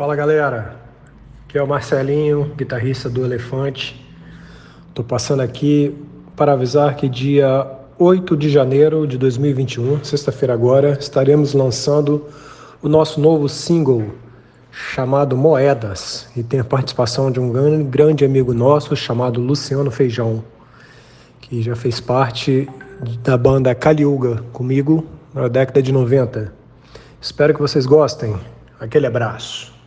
Fala galera, aqui é o Marcelinho, guitarrista do Elefante. Tô passando aqui para avisar que dia 8 de janeiro de 2021, sexta-feira agora, estaremos lançando o nosso novo single chamado Moedas e tem a participação de um grande amigo nosso chamado Luciano Feijão, que já fez parte da banda Caliuga comigo na década de 90. Espero que vocês gostem. Aquele abraço.